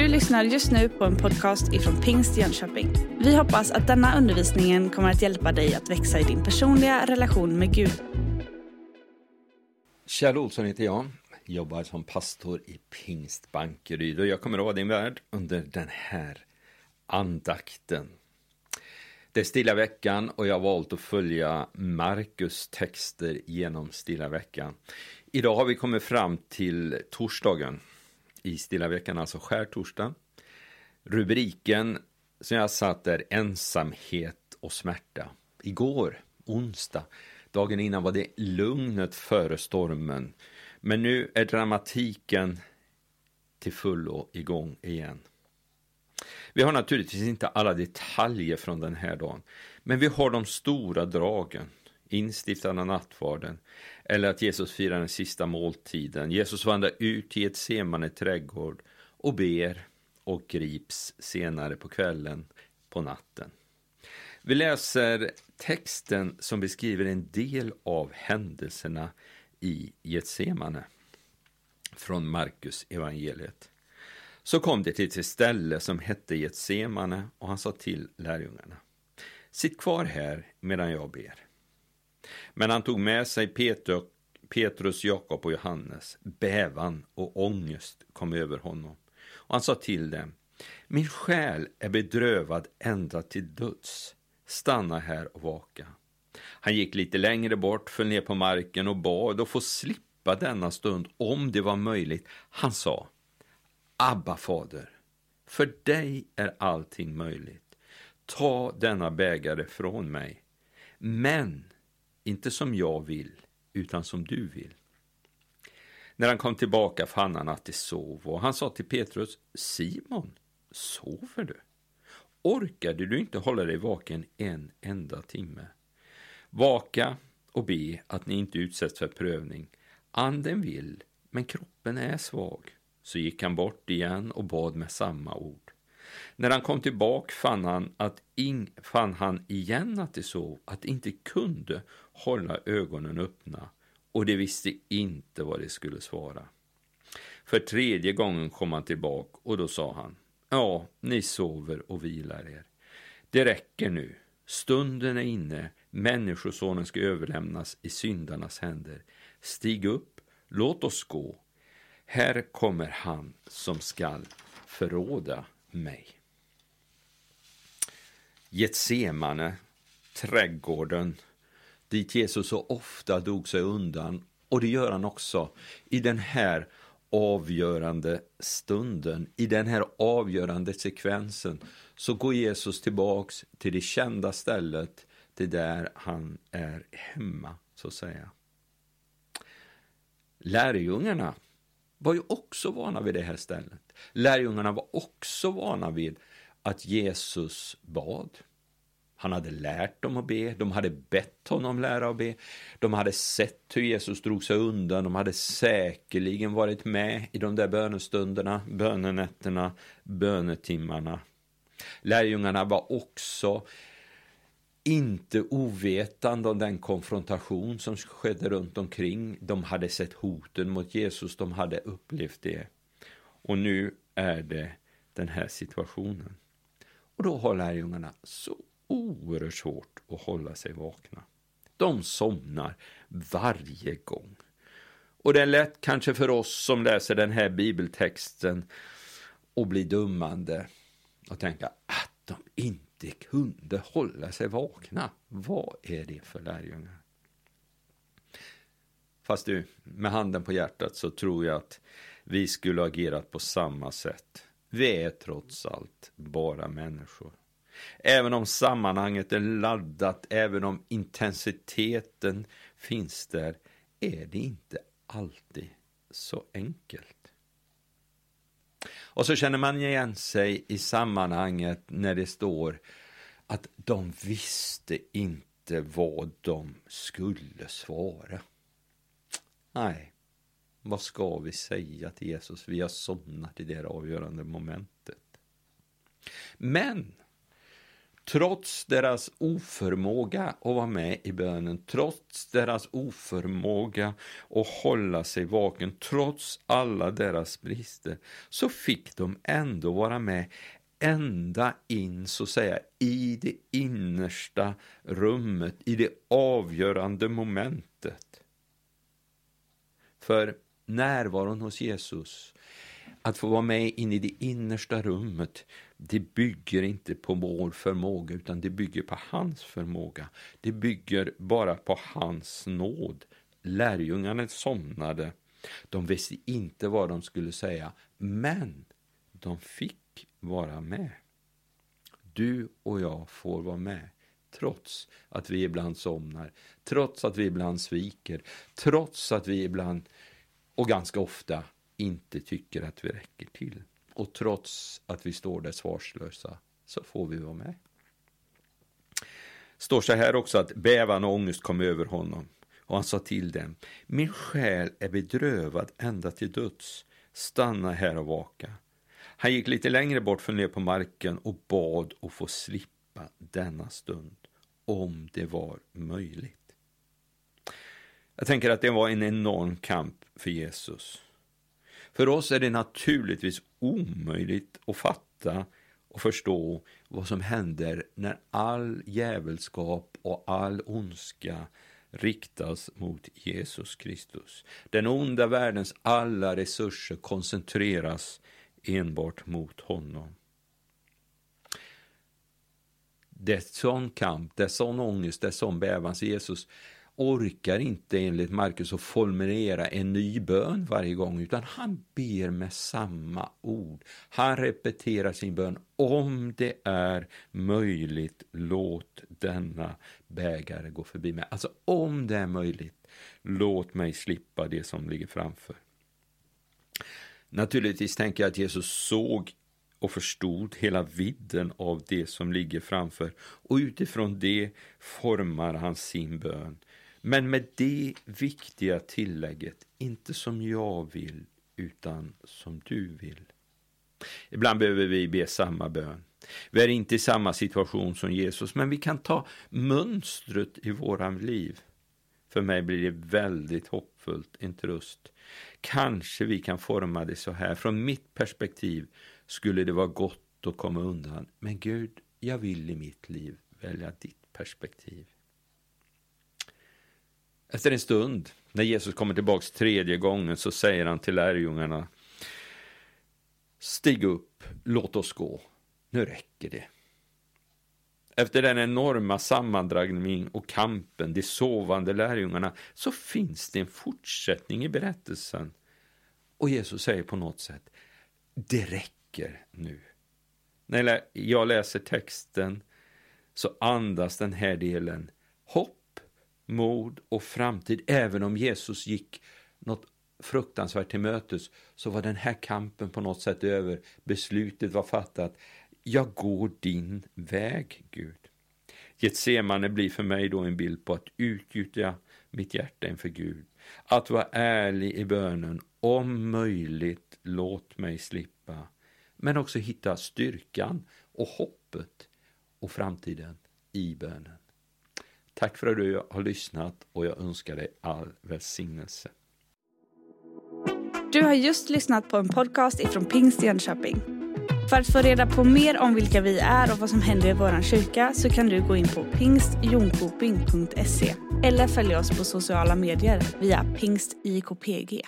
Du lyssnar just nu på en podcast ifrån Pingst Jönköping. Vi hoppas att denna undervisning kommer att hjälpa dig att växa i din personliga relation med Gud. Kjell Olsson heter jag, jobbar som pastor i Pingst Bankeryd och jag kommer att vara din värd under den här andakten. Det är stilla veckan och jag har valt att följa Markus texter genom stilla veckan. Idag har vi kommit fram till torsdagen i stilla veckan, alltså skärtorsdagen. Rubriken som jag satt är ensamhet och smärta. Igår, onsdag, dagen innan var det lugnet före stormen. Men nu är dramatiken till fullo igång igen. Vi har naturligtvis inte alla detaljer från den här dagen, men vi har de stora dragen. instiftande av nattvarden, eller att Jesus firar den sista måltiden. Jesus vandrar ut i ett semane trädgård och ber och grips senare på kvällen, på natten. Vi läser texten som beskriver en del av händelserna i Getsemane från Markus evangeliet. Så kom det till ett ställe som hette Getsemane och han sa till lärjungarna. Sitt kvar här medan jag ber. Men han tog med sig Peter, Petrus, Jakob och Johannes. Bävan och ångest kom över honom. Och han sa till dem, min själ är bedrövad ända till döds. Stanna här och vaka. Han gick lite längre bort, föll ner på marken och bad att få slippa denna stund om det var möjligt. Han sa, Abba fader, för dig är allting möjligt. Ta denna bägare från mig. Men inte som jag vill, utan som du vill. När han kom tillbaka fann han att de sov och han sa till Petrus, Simon, sover du? Orkade du inte hålla dig vaken en enda timme? Vaka och be att ni inte utsätts för prövning. Anden vill, men kroppen är svag. Så gick han bort igen och bad med samma ord. När han kom tillbaka fann han, att ing, fann han igen att de sov, att de inte kunde hålla ögonen öppna och de visste inte vad de skulle svara. För tredje gången kom han tillbaka och då sa han, ja, ni sover och vilar er. Det räcker nu, stunden är inne, Människosonen ska överlämnas i syndarnas händer. Stig upp, låt oss gå. Här kommer han som skall förråda mig. Getsemane, trädgården, dit Jesus så ofta dog sig undan och det gör han också i den här avgörande stunden, i den här avgörande sekvensen, så går Jesus tillbaks till det kända stället, till där han är hemma, så att säga. Lärjungarna var ju också vana vid det här stället. Lärjungarna var också vana vid att Jesus bad. Han hade lärt dem att be, de hade bett honom lära att be, de hade sett hur Jesus drog sig undan, de hade säkerligen varit med i de där bönestunderna, bönenätterna, bönetimmarna. Lärjungarna var också inte ovetande om den konfrontation som skedde runt omkring. De hade sett hoten mot Jesus, de hade upplevt det. Och nu är det den här situationen. Och då har lärjungarna så oerhört svårt att hålla sig vakna. De somnar varje gång. Och det är lätt kanske för oss som läser den här bibeltexten att bli dummande och tänka att de inte kunde hålla sig vakna. Vad är det för lärjungar? Fast du, med handen på hjärtat så tror jag att vi skulle agerat på samma sätt. Vi är trots allt bara människor. Även om sammanhanget är laddat, även om intensiteten finns där, är det inte alltid så enkelt. Och så känner man igen sig i sammanhanget när det står att de visste inte vad de skulle svara. Nej, vad ska vi säga till Jesus? Vi har somnat i det avgörande momentet. Men trots deras oförmåga att vara med i bönen, trots deras oförmåga att hålla sig vaken, trots alla deras brister, så fick de ändå vara med ända in så att säga i det innersta rummet, i det avgörande momentet. För närvaron hos Jesus, att få vara med in i det innersta rummet, det bygger inte på vår förmåga utan det bygger på hans förmåga. Det bygger bara på hans nåd. Lärjungarna somnade. De visste inte vad de skulle säga, men de fick vara med. Du och jag får vara med trots att vi ibland somnar, trots att vi ibland sviker, trots att vi ibland och ganska ofta inte tycker att vi räcker till. Och trots att vi står där svarslösa så får vi vara med. står så här också att bävan och ångest kom över honom och han sa till dem, min själ är bedrövad ända till döds, stanna här och vaka. Han gick lite längre bort för ner på marken och bad att få slippa denna stund, om det var möjligt. Jag tänker att det var en enorm kamp för Jesus. För oss är det naturligtvis omöjligt att fatta och förstå vad som händer när all djävulskap och all ondska riktas mot Jesus Kristus. Den onda världens alla resurser koncentreras enbart mot honom. Det är sån kamp, det är sån ångest, det är sån bävan. Så Jesus orkar inte enligt Markus att formulera en ny bön varje gång, utan han ber med samma ord. Han repeterar sin bön. Om det är möjligt, låt denna bägare gå förbi mig. Alltså, om det är möjligt, låt mig slippa det som ligger framför. Naturligtvis tänker jag att Jesus såg och förstod hela vidden av det som ligger framför och utifrån det formar han sin bön. Men med det viktiga tillägget, inte som jag vill, utan som du vill. Ibland behöver vi be samma bön. Vi är inte i samma situation som Jesus, men vi kan ta mönstret i våra liv. För mig blir det väldigt hoppfullt, en tröst. Kanske vi kan forma det så här. Från mitt perspektiv skulle det vara gott att komma undan. Men Gud, jag vill i mitt liv välja ditt perspektiv. Efter en stund, när Jesus kommer tillbaks tredje gången, så säger han till lärjungarna Stig upp, låt oss gå. Nu räcker det. Efter den enorma sammandragningen och kampen, de sovande lärjungarna, så finns det en fortsättning i berättelsen. Och Jesus säger på något sätt, det räcker nu. När jag läser texten så andas den här delen hopp mod och framtid. Även om Jesus gick något fruktansvärt till mötes så var den här kampen på något sätt över. Beslutet var fattat. Jag går din väg, Gud. Getsemane blir för mig då en bild på att utgjuta mitt hjärta inför Gud. Att vara ärlig i bönen, om möjligt låt mig slippa. Men också hitta styrkan och hoppet och framtiden i bönen. Tack för att du har lyssnat och jag önskar dig all välsignelse. Du har just lyssnat på en podcast ifrån Pingst Jönköping. För att få reda på mer om vilka vi är och vad som händer i vår kyrka så kan du gå in på pingstjonkoping.se eller följa oss på sociala medier via pingstjkpg.